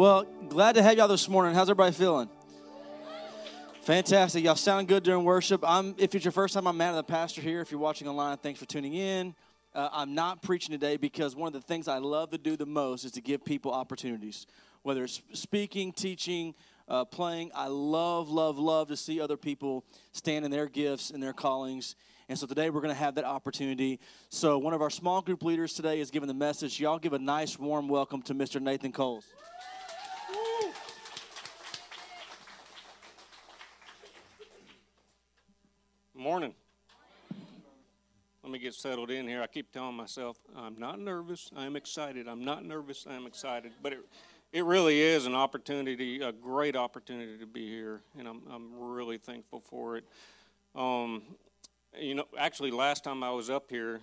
Well, glad to have y'all this morning. How's everybody feeling? Fantastic. Y'all sound good during worship. I'm if it's your first time, I'm Matt, the pastor here. If you're watching online, thanks for tuning in. Uh, I'm not preaching today because one of the things I love to do the most is to give people opportunities, whether it's speaking, teaching, uh, playing. I love, love, love to see other people stand in their gifts and their callings. And so today we're going to have that opportunity. So one of our small group leaders today is giving the message. Y'all give a nice, warm welcome to Mr. Nathan Coles. Morning. Let me get settled in here. I keep telling myself, I'm not nervous. I'm excited. I'm not nervous. I'm excited. But it, it really is an opportunity, a great opportunity to be here, and I'm, I'm really thankful for it. Um, you know, actually, last time I was up here,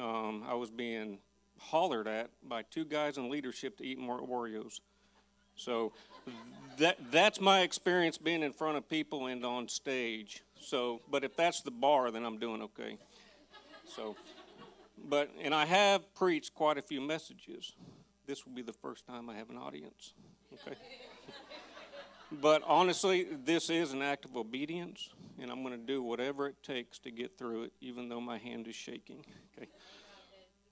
um, I was being hollered at by two guys in leadership to eat more Oreos. So that that's my experience being in front of people and on stage. So, but if that's the bar, then I'm doing okay. So, but and I have preached quite a few messages. This will be the first time I have an audience. Okay. but honestly, this is an act of obedience, and I'm going to do whatever it takes to get through it, even though my hand is shaking. Okay.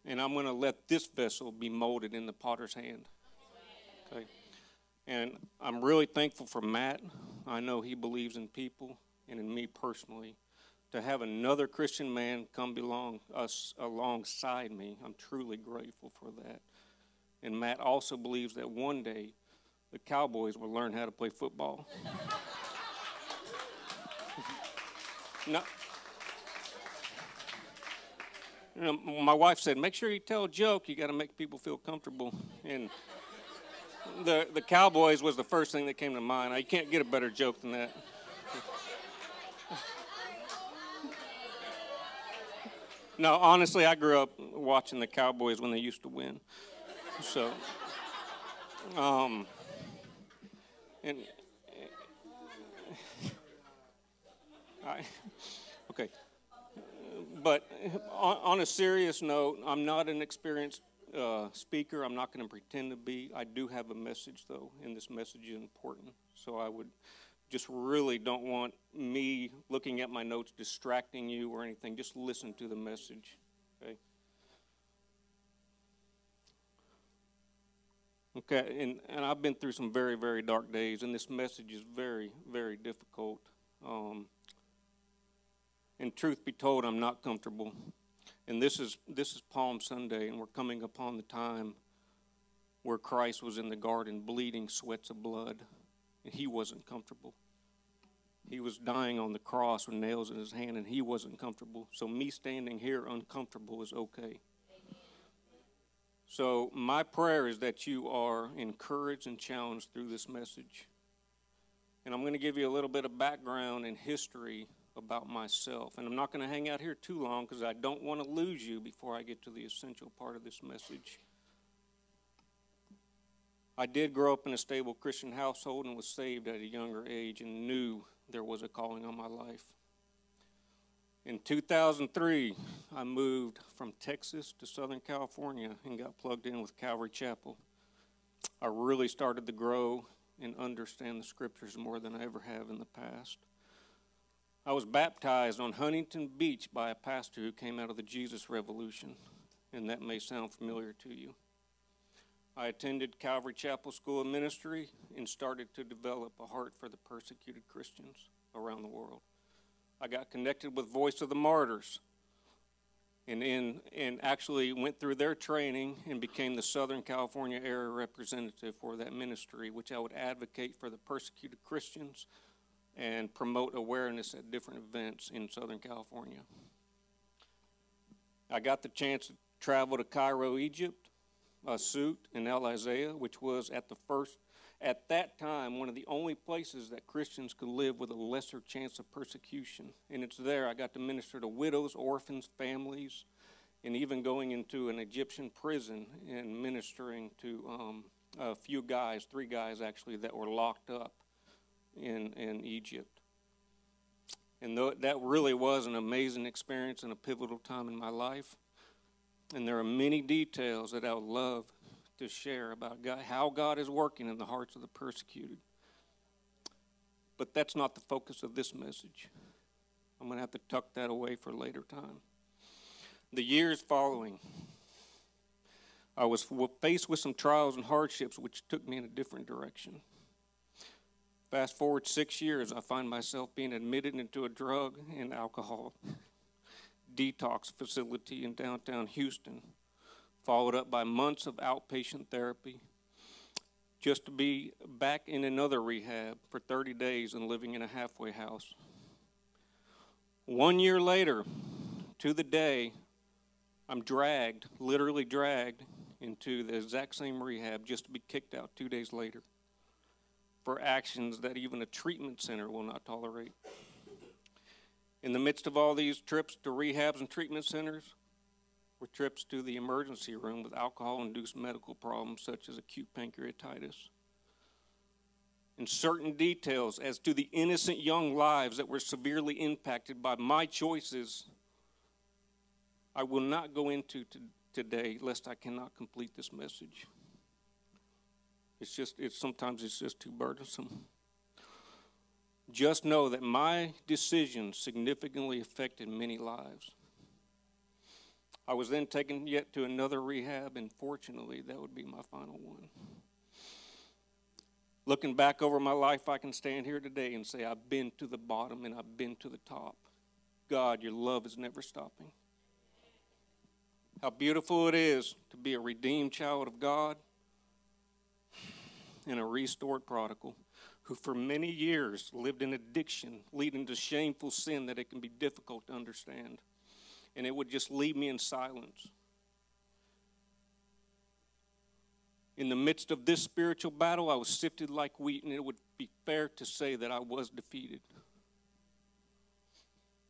And I'm going to let this vessel be molded in the potter's hand. Okay. And I'm really thankful for Matt. I know he believes in people and in me personally. To have another Christian man come belong us alongside me, I'm truly grateful for that. And Matt also believes that one day the Cowboys will learn how to play football. no, you know, my wife said, "Make sure you tell a joke. You got to make people feel comfortable." And the the Cowboys was the first thing that came to mind. I can't get a better joke than that. No, honestly, I grew up watching the Cowboys when they used to win. So, um, and I, okay. But on, a serious note, I'm not an experienced uh, speaker. I'm not going to pretend to be. I do have a message, though, and this message is important. So I would just really don't want me looking at my notes distracting you or anything. Just listen to the message, okay? Okay, and, and I've been through some very, very dark days, and this message is very, very difficult. Um, and truth be told, I'm not comfortable. And this is this is Palm Sunday, and we're coming upon the time where Christ was in the garden bleeding sweats of blood, and he wasn't comfortable. He was dying on the cross with nails in his hand, and he wasn't comfortable. So me standing here uncomfortable is okay. So my prayer is that you are encouraged and challenged through this message. And I'm going to give you a little bit of background and history about myself. And I'm not going to hang out here too long because I don't want to lose you before I get to the essential part of this message. I did grow up in a stable Christian household and was saved at a younger age and knew there was a calling on my life. In 2003, I moved from Texas to Southern California and got plugged in with Calvary Chapel. I really started to grow and understand the scriptures more than I ever have in the past. I was baptized on Huntington Beach by a pastor who came out of the Jesus Revolution, and that may sound familiar to you. I attended Calvary Chapel School of Ministry and started to develop a heart for the persecuted Christians around the world. I got connected with Voice of the Martyrs and, in, and actually went through their training and became the Southern California area representative for that ministry, which I would advocate for the persecuted Christians and promote awareness at different events in Southern California. I got the chance to travel to Cairo, Egypt, Asyut, and El Isaiah, which was at the first, at that time, one of the only places that Christians could live with a lesser chance of persecution. And it's there I got to minister to widows, orphans, families, and even going into an Egyptian prison and ministering to um, a few guys, three guys actually, that were locked up in, in Egypt. And th- that really was an amazing experience and a pivotal time in my life. And there are many details that I would love to share about God, how God is working in the hearts of the persecuted. But that's not the focus of this message. I'm going to have to tuck that away for later time. The years following, I was faced with some trials and hardships which took me in a different direction. Fast forward six years, I find myself being admitted into a drug and alcohol detox facility in downtown Houston, followed up by months of outpatient therapy, just to be back in another rehab for 30 days and living in a halfway house. One year later, to the day, I'm dragged, literally dragged, into the exact same rehab just to be kicked out two days later for actions that even a treatment center will not tolerate. In the midst of all these trips to rehabs and treatment centers were trips to the emergency room with alcohol induced medical problems such as acute pancreatitis. And certain details as to the innocent young lives that were severely impacted by my choices, I will not go into today lest I cannot complete this message. It's just, it's sometimes it's just too burdensome. Just know that my decision significantly affected many lives. I was then taken yet to another rehab, and fortunately, that would be my final one. Looking back over my life, I can stand here today and say, I've been to the bottom and I've been to the top. God, your love is never stopping. How beautiful it is to be a redeemed child of God and a restored prodigal who for many years lived in addiction, leading to shameful sin that it can be difficult to understand. And it would just leave me in silence. In the midst of this spiritual battle, I was sifted like wheat, and it would be fair to say that I was defeated.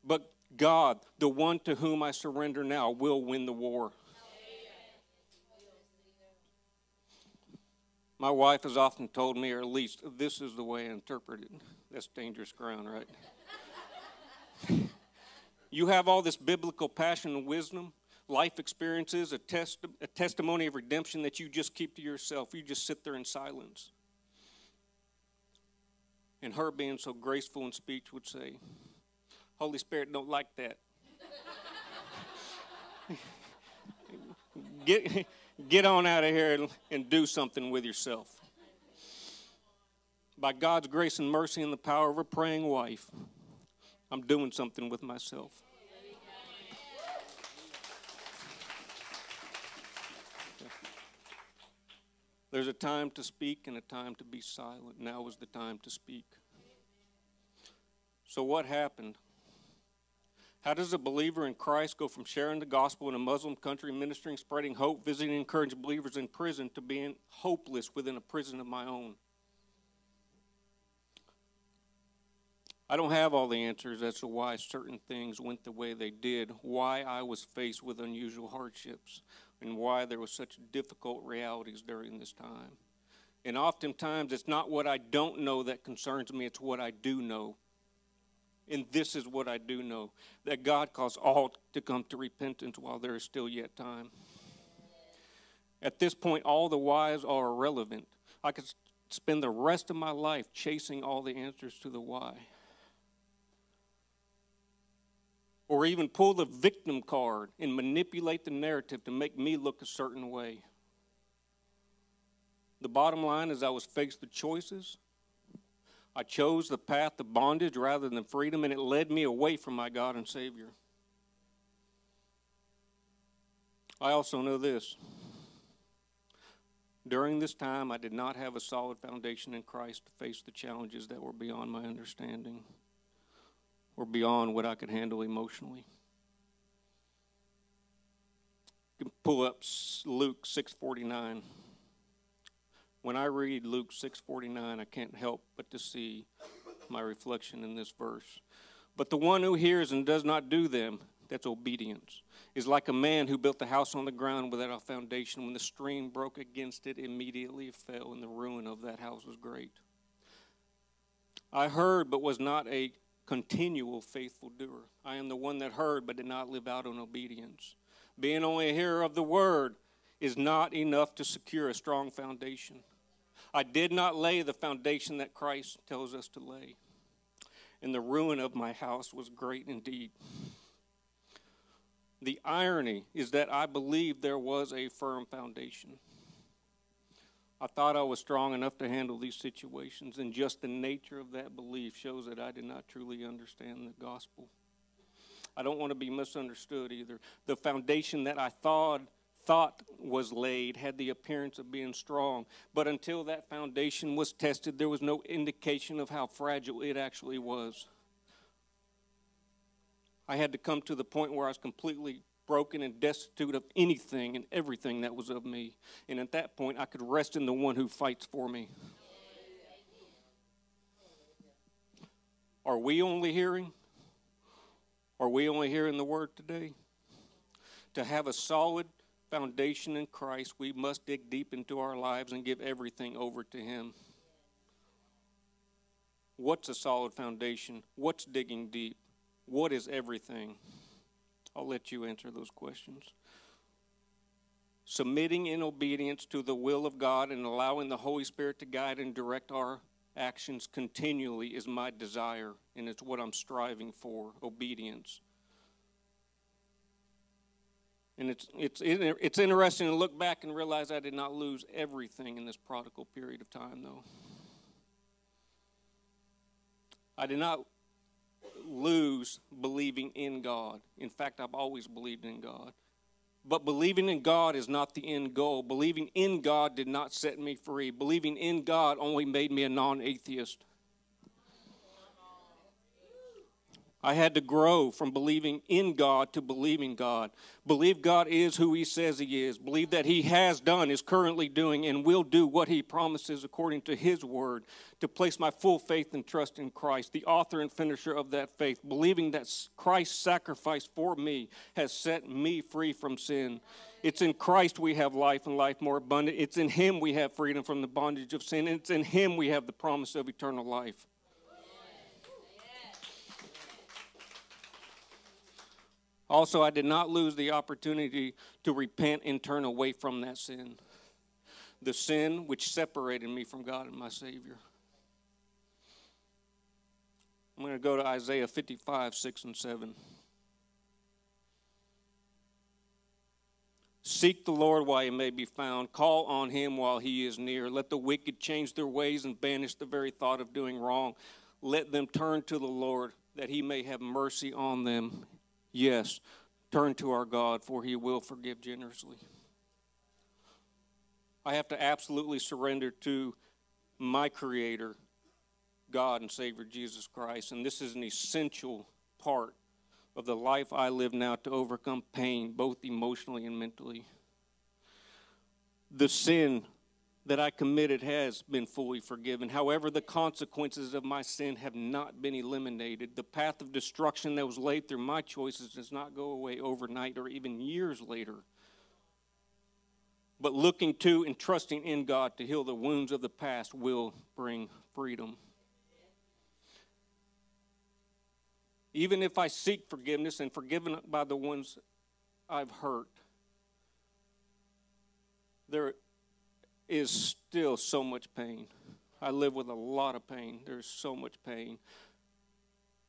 But God, the one to whom I surrender now, will win the war. My wife has often told me, or at least this is the way I interpret it. That's dangerous ground, right? you have all this biblical passion and wisdom, life experiences, a, test, a testimony of redemption that you just keep to yourself. You just sit there in silence. And her being so graceful in speech would say, Holy Spirit don't like that. Get Get on out of here and, and do something with yourself. By God's grace and mercy and the power of a praying wife, I'm doing something with myself. There's a time to speak and a time to be silent. Now is the time to speak. So, what happened? How does a believer in Christ go from sharing the gospel in a Muslim country, ministering, spreading hope, visiting, encouraging believers in prison, to being hopeless within a prison of my own? I don't have all the answers as to why certain things went the way they did, why I was faced with unusual hardships, and why there was such difficult realities during this time. And oftentimes, it's not what I don't know that concerns me, it's what I do know and this is what I do know that God calls all to come to repentance while there is still yet time. At this point, all the whys are irrelevant. I could spend the rest of my life chasing all the answers to the why. Or even pull the victim card and manipulate the narrative to make me look a certain way. The bottom line is, I was faced with choices I chose the path of bondage rather than freedom, and it led me away from my God and Savior. I also know this. During this time, I did not have a solid foundation in Christ to face the challenges that were beyond my understanding or beyond what I could handle emotionally. You can pull up Luke 649 when I read Luke 6:49, I can't help but to see my reflection in this verse. But the one who hears and does not do them, that's obedience, is like a man who built the house on the ground without a foundation. When the stream broke against it, immediately it fell, and the ruin of that house was great. I heard, but was not a continual faithful doer. I am the one that heard, but did not live out in obedience. Being only a hearer of the word is not enough to secure a strong foundation. I did not lay the foundation that Christ tells us to lay, and the ruin of my house was great indeed. The irony is that I believed there was a firm foundation. I thought I was strong enough to handle these situations, and just the nature of that belief shows that I did not truly understand the gospel. I don't want to be misunderstood either. The foundation that I thought thought was laid had the appearance of being strong, but until that foundation was tested, there was no indication of how fragile it actually was. I had to come to the point where I was completely broken and destitute of anything and everything that was of me. And at that point, I could rest in the one who fights for me. Are we only hearing? Are we only hearing the word today? To have a solid foundation in Christ, we must dig deep into our lives and give everything over to Him. What's a solid foundation? What's digging deep? What is everything? I'll let you answer those questions. Submitting in obedience to the will of God and allowing the Holy Spirit to guide and direct our actions continually is my desire, and it's what I'm striving for obedience. And it's, it's, it's interesting to look back and realize I did not lose everything in this prodigal period of time, though. I did not lose believing in God. In fact, I've always believed in God. But believing in God is not the end goal. Believing in God did not set me free. Believing in God only made me a non atheist. I had to grow from believing in God to believing God. Believe God is who He says He is. Believe that He has done, is currently doing, and will do what He promises according to His word. To place my full faith and trust in Christ, the author and finisher of that faith. Believing that Christ's sacrifice for me has set me free from sin. It's in Christ we have life and life more abundant. It's in Him we have freedom from the bondage of sin. It's in Him we have the promise of eternal life. Also, I did not lose the opportunity to repent and turn away from that sin. The sin which separated me from God and my Savior. I'm going to go to Isaiah 55, 6 and 7. Seek the Lord while he may be found. Call on him while he is near. Let the wicked change their ways and banish the very thought of doing wrong. Let them turn to the Lord that he may have mercy on them Yes, turn to our God, for he will forgive generously. I have to absolutely surrender to my Creator, God and Savior Jesus Christ. And this is an essential part of the life I live now to overcome pain, both emotionally and mentally. The sin that I committed has been fully forgiven. However, the consequences of my sin have not been eliminated. The path of destruction that was laid through my choices does not go away overnight or even years later. But looking to and trusting in God to heal the wounds of the past will bring freedom. Even if I seek forgiveness and forgiven by the ones I've hurt, there is still so much pain. I live with a lot of pain. There's so much pain.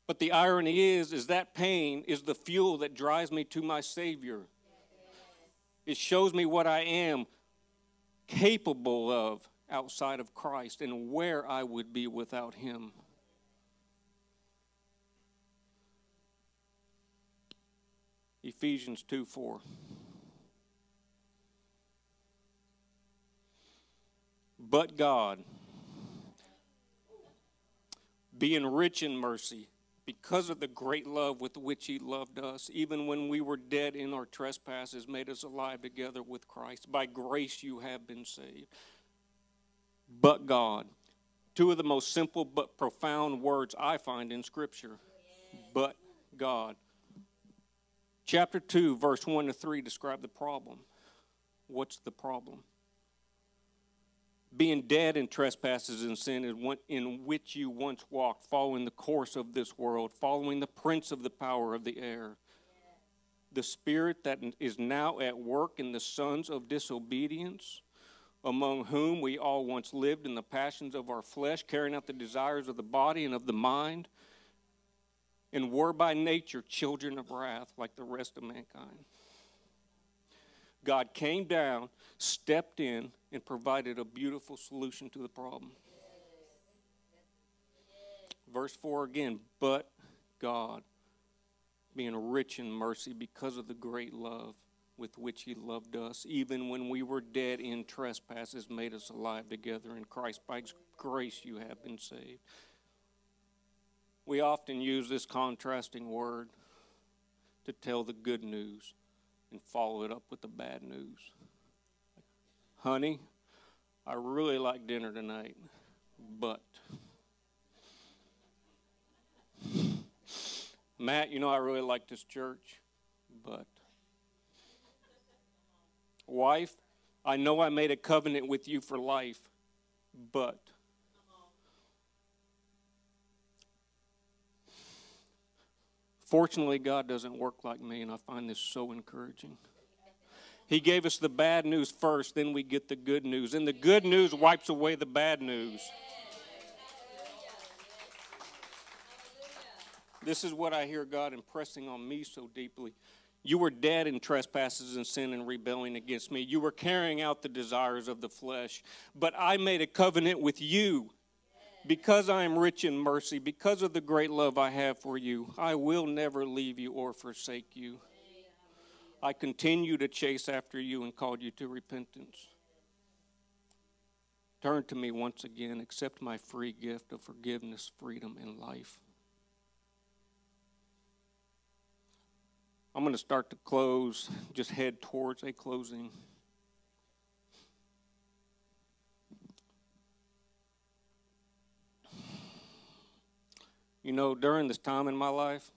But the irony is is that pain is the fuel that drives me to my savior. It shows me what I am capable of outside of Christ and where I would be without him. Ephesians 2 4. But God, being rich in mercy, because of the great love with which He loved us, even when we were dead in our trespasses, made us alive together with Christ. By grace you have been saved. But God. Two of the most simple but profound words I find in Scripture. But God. Chapter 2, verse 1 to 3 describe the problem. What's the problem? Being dead in trespasses and sin in which you once walked, following the course of this world, following the prince of the power of the air, the spirit that is now at work in the sons of disobedience, among whom we all once lived in the passions of our flesh, carrying out the desires of the body and of the mind, and were by nature children of wrath like the rest of mankind. God came down, stepped in, and provided a beautiful solution to the problem. Verse 4 again, but God, being rich in mercy because of the great love with which He loved us, even when we were dead in trespasses, made us alive together in Christ. By grace you have been saved. We often use this contrasting word to tell the good news and follow it up with the bad news. Honey, I really like dinner tonight, but. Matt, you know, I really like this church, but. Wife, I know I made a covenant with you for life, but. Fortunately, God doesn't work like me, and I find this so encouraging. He gave us the bad news first, then we get the good news. And the good news wipes away the bad news. This is what I hear God impressing on me so deeply. You were dead in trespasses and sin and rebelling against me. You were carrying out the desires of the flesh. But I made a covenant with you because I am rich in mercy, because of the great love I have for you, I will never leave you or forsake you. I continue to chase after you and call you to repentance. Turn to me once again, accept my free gift of forgiveness, freedom, and life. I'm going to start to close, just head towards a closing. You know, during this time in my life,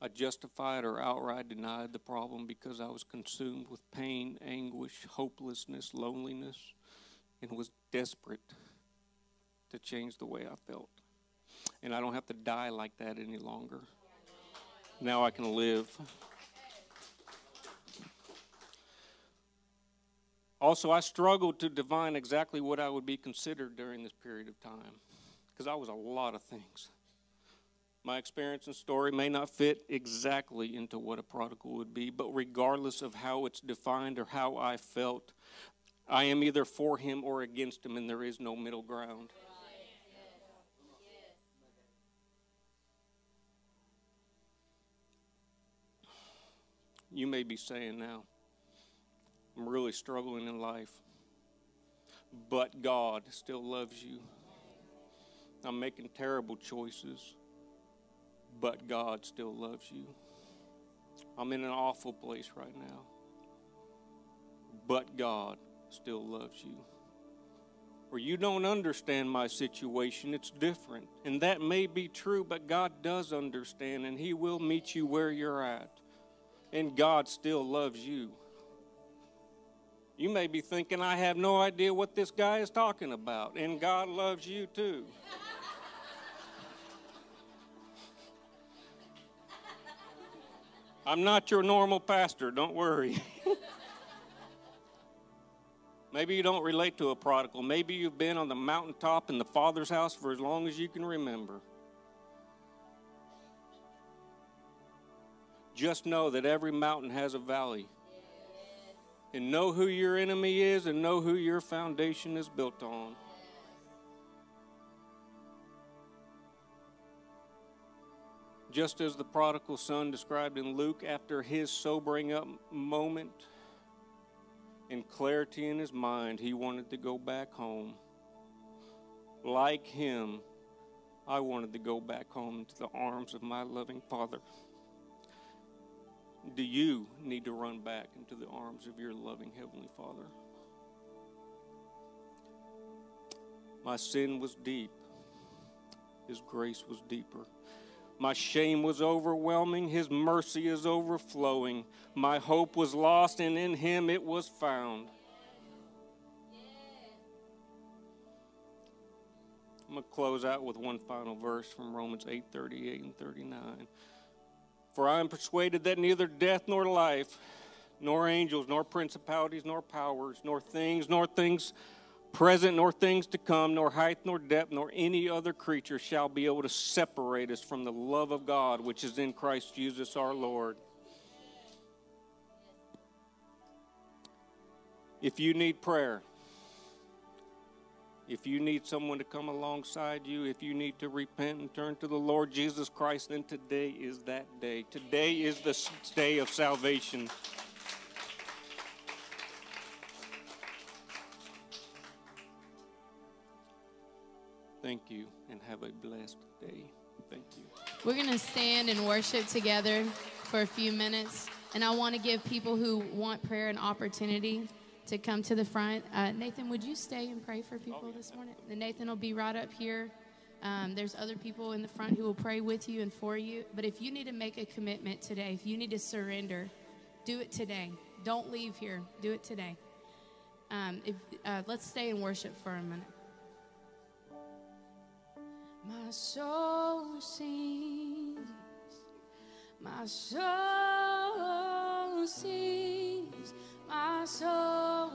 I justified or outright denied the problem because I was consumed with pain, anguish, hopelessness, loneliness, and was desperate to change the way I felt. And I don't have to die like that any longer. Now I can live. Also, I struggled to divine exactly what I would be considered during this period of time because I was a lot of things. My experience and story may not fit exactly into what a prodigal would be, but regardless of how it's defined or how I felt, I am either for him or against him, and there is no middle ground. You may be saying now, I'm really struggling in life, but God still loves you. I'm making terrible choices, but God still loves you. I'm in an awful place right now, but God still loves you. Or you don't understand my situation, it's different. And that may be true, but God does understand, and He will meet you where you're at. And God still loves you. You may be thinking, I have no idea what this guy is talking about, and God loves you too. I'm not your normal pastor, don't worry. Maybe you don't relate to a prodigal. Maybe you've been on the mountaintop in the Father's house for as long as you can remember. Just know that every mountain has a valley. And know who your enemy is and know who your foundation is built on. Just as the prodigal son described in Luke after his sobering up moment and clarity in his mind, he wanted to go back home. Like him, I wanted to go back home to the arms of my loving Father. Do you need to run back into the arms of your loving Heavenly Father? My sin was deep, His grace was deeper. My shame was overwhelming, His mercy is overflowing. My hope was lost, and in Him it was found. I'm going to close out with one final verse from Romans 8 38 and 39. For I am persuaded that neither death nor life, nor angels, nor principalities, nor powers, nor things, nor things present, nor things to come, nor height, nor depth, nor any other creature shall be able to separate us from the love of God which is in Christ Jesus our Lord. If you need prayer, if you need someone to come alongside you, if you need to repent and turn to the Lord Jesus Christ, then today is that day. Today is the day of salvation. Thank you and have a blessed day. Thank you. We're going to stand and worship together for a few minutes. And I want to give people who want prayer an opportunity to come to the front. Uh, Nathan, would you stay and pray for people this morning? And Nathan will be right up here. Um, there's other people in the front who will pray with you and for you. But if you need to make a commitment today, if you need to surrender, do it today. Don't leave here. Do it today. Um, if, uh, let's stay and worship for a minute. My soul sings, my soul sings, my soul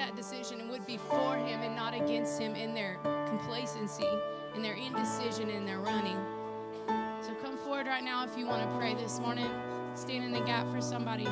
that decision would be for Him and not against Him in their complacency, in their indecision, in their running. So come forward right now if you want to pray this morning. Stand in the gap for somebody.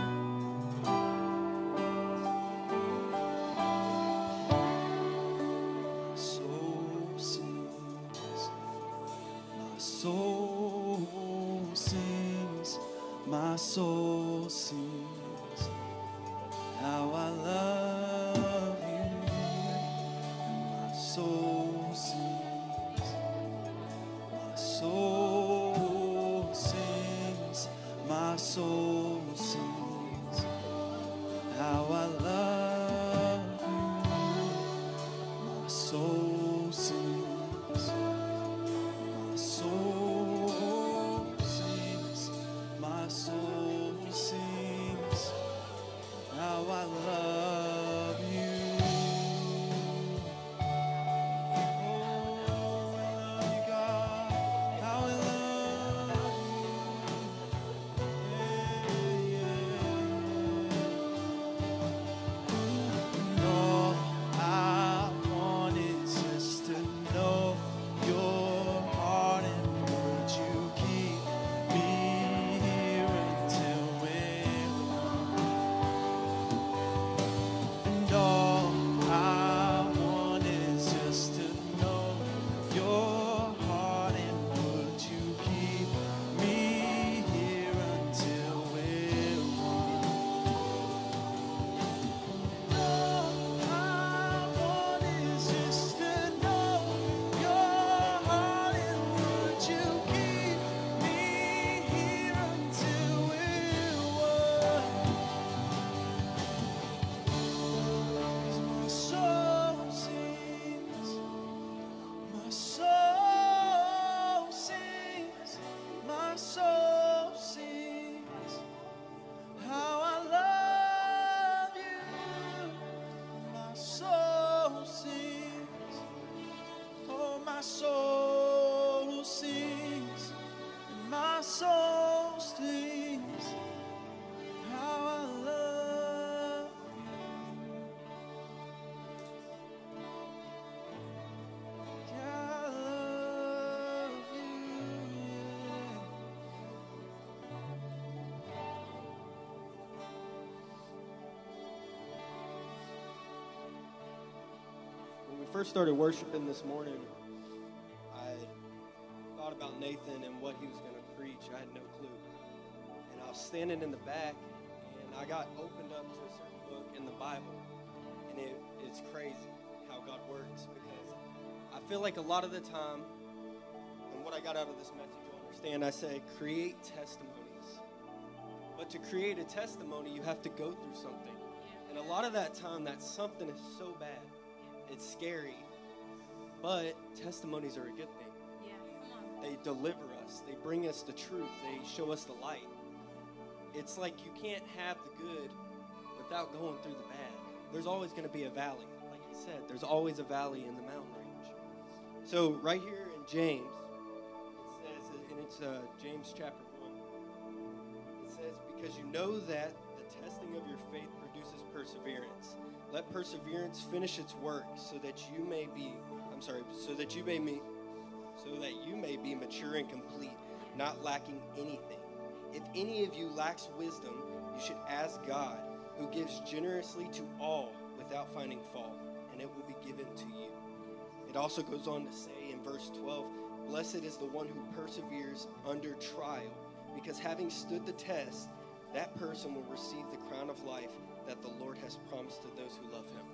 First started worshiping this morning, I thought about Nathan and what he was going to preach. I had no clue. And I was standing in the back, and I got opened up to a certain book in the Bible. And it, it's crazy how God works because I feel like a lot of the time, and what I got out of this message, you'll understand, I say, create testimonies. But to create a testimony, you have to go through something. And a lot of that time, that something is so bad it's scary, but testimonies are a good thing. Yeah, come on. They deliver us, they bring us the truth, they show us the light. It's like you can't have the good without going through the bad. There's always going to be a valley. Like I said, there's always a valley in the mountain range. So, right here in James, it says, and it's uh, James chapter 1, it says, Because you know that the testing of your faith produces perseverance. Let perseverance finish its work so that you may be, I'm sorry, so that you may be, so that you may be mature and complete, not lacking anything. If any of you lacks wisdom, you should ask God, who gives generously to all without finding fault, and it will be given to you. It also goes on to say in verse 12, Blessed is the one who perseveres under trial, because having stood the test, that person will receive the crown of life that the Lord has promised to those who love him.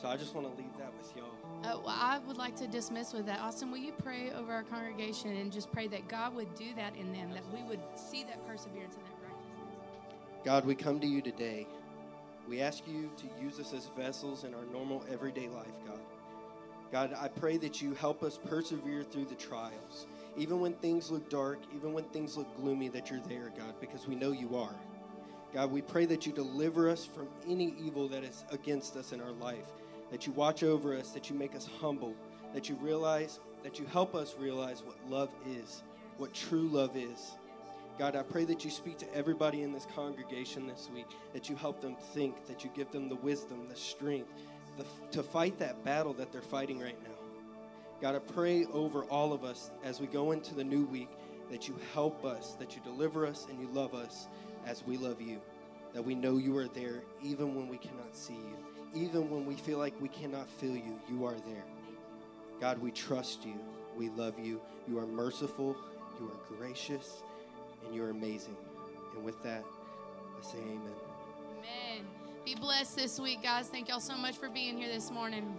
So I just want to leave that with y'all. Uh, well, I would like to dismiss with that. Austin, will you pray over our congregation and just pray that God would do that in them, that we would see that perseverance and that righteousness? God, we come to you today. We ask you to use us as vessels in our normal everyday life, God. God, I pray that you help us persevere through the trials. Even when things look dark, even when things look gloomy, that you're there, God, because we know you are. God, we pray that you deliver us from any evil that is against us in our life, that you watch over us, that you make us humble, that you realize, that you help us realize what love is, what true love is. God, I pray that you speak to everybody in this congregation this week, that you help them think, that you give them the wisdom, the strength the, to fight that battle that they're fighting right now. God, I pray over all of us as we go into the new week that you help us, that you deliver us, and you love us as we love you. That we know you are there even when we cannot see you, even when we feel like we cannot feel you, you are there. God, we trust you. We love you. You are merciful, you are gracious, and you're amazing. And with that, I say amen. Amen. Be blessed this week, guys. Thank y'all so much for being here this morning.